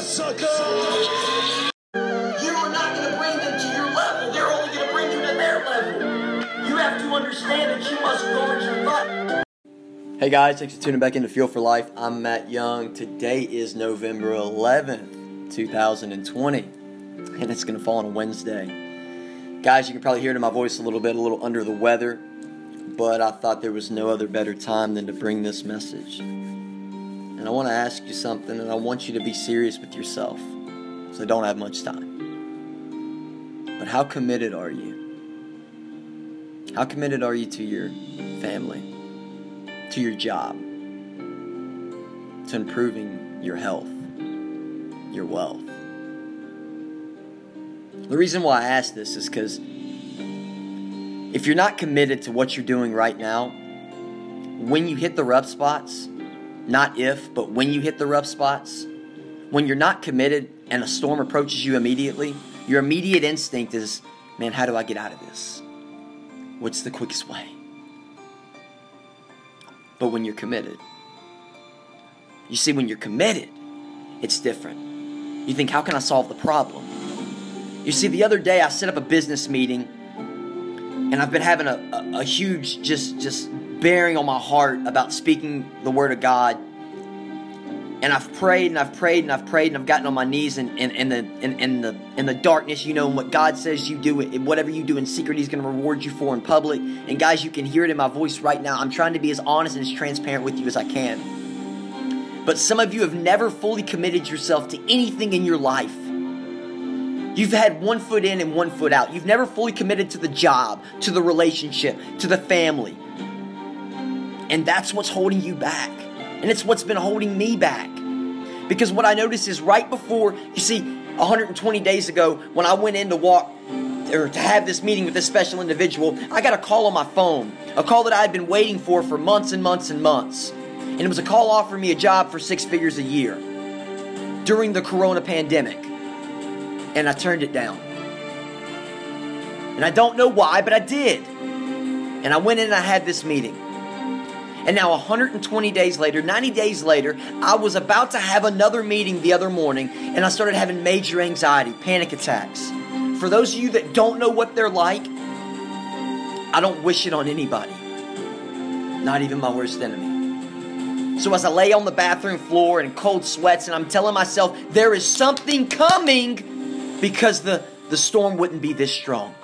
sucker! You are not going to bring them to your level. They're only going to bring you to their level. You have to understand that you must guard your butt. Hey guys, thanks for tuning back into Fuel for Life. I'm Matt Young. Today is November 11th, 2020, and it's going to fall on a Wednesday. Guys, you can probably hear it in my voice a little bit, a little under the weather, but I thought there was no other better time than to bring this message. And I want to ask you something, and I want you to be serious with yourself, so I don't have much time. But how committed are you? How committed are you to your family? to your job, to improving your health, your wealth. The reason why I ask this is because if you're not committed to what you're doing right now, when you hit the rough spots, not if, but when you hit the rough spots, when you're not committed and a storm approaches you immediately, your immediate instinct is, man, how do I get out of this? What's the quickest way? but when you're committed. You see, when you're committed, it's different. You think, how can I solve the problem? You see, the other day I set up a business meeting, and I've been having a, a, a huge, just, just bearing on my heart about speaking the word of God and I've prayed and I've prayed and I've prayed and I've gotten on my knees and in, in, the in, in, the in the darkness, you know, and what God says you do, whatever you do in secret, He's going to reward you for in public. And guys, you can hear it in my voice right now. I'm trying to be as honest and as transparent with you as I can. But some of you have never fully committed yourself to anything in your life. You've had one foot in and one foot out. You've never fully committed to the job, to the relationship, to the family. And that's what's holding you back. And it's what's been holding me back. Because what I noticed is right before, you see, 120 days ago, when I went in to walk or to have this meeting with this special individual, I got a call on my phone. A call that I had been waiting for for months and months and months. And it was a call offering me a job for six figures a year during the corona pandemic. And I turned it down. And I don't know why, but I did. And I went in and I had this meeting. And now, 120 days later, 90 days later, I was about to have another meeting the other morning, and I started having major anxiety, panic attacks. For those of you that don't know what they're like, I don't wish it on anybody, not even my worst enemy. So, as I lay on the bathroom floor in cold sweats, and I'm telling myself, there is something coming because the, the storm wouldn't be this strong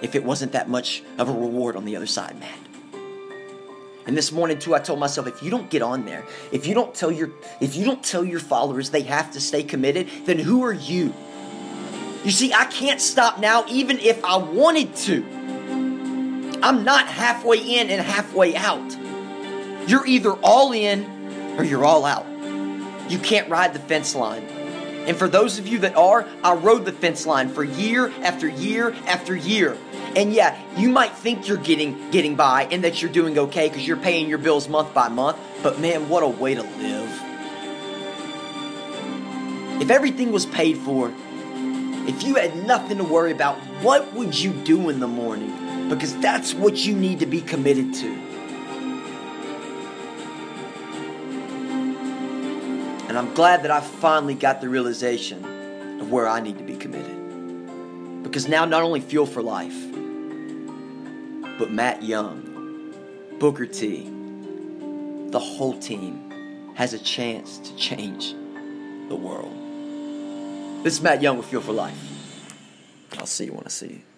if it wasn't that much of a reward on the other side, man. And this morning too, I told myself, if you don't get on there, if you don't tell your if you don't tell your followers they have to stay committed, then who are you? You see, I can't stop now, even if I wanted to. I'm not halfway in and halfway out. You're either all in or you're all out. You can't ride the fence line. And for those of you that are, I rode the fence line for year after year after year. And yeah, you might think you're getting getting by and that you're doing okay because you're paying your bills month by month, but man, what a way to live. If everything was paid for, if you had nothing to worry about, what would you do in the morning? Because that's what you need to be committed to. And I'm glad that I finally got the realization of where I need to be committed. Because now, not only Fuel for Life, but Matt Young, Booker T, the whole team has a chance to change the world. This is Matt Young with Fuel for Life. I'll see you when I see you.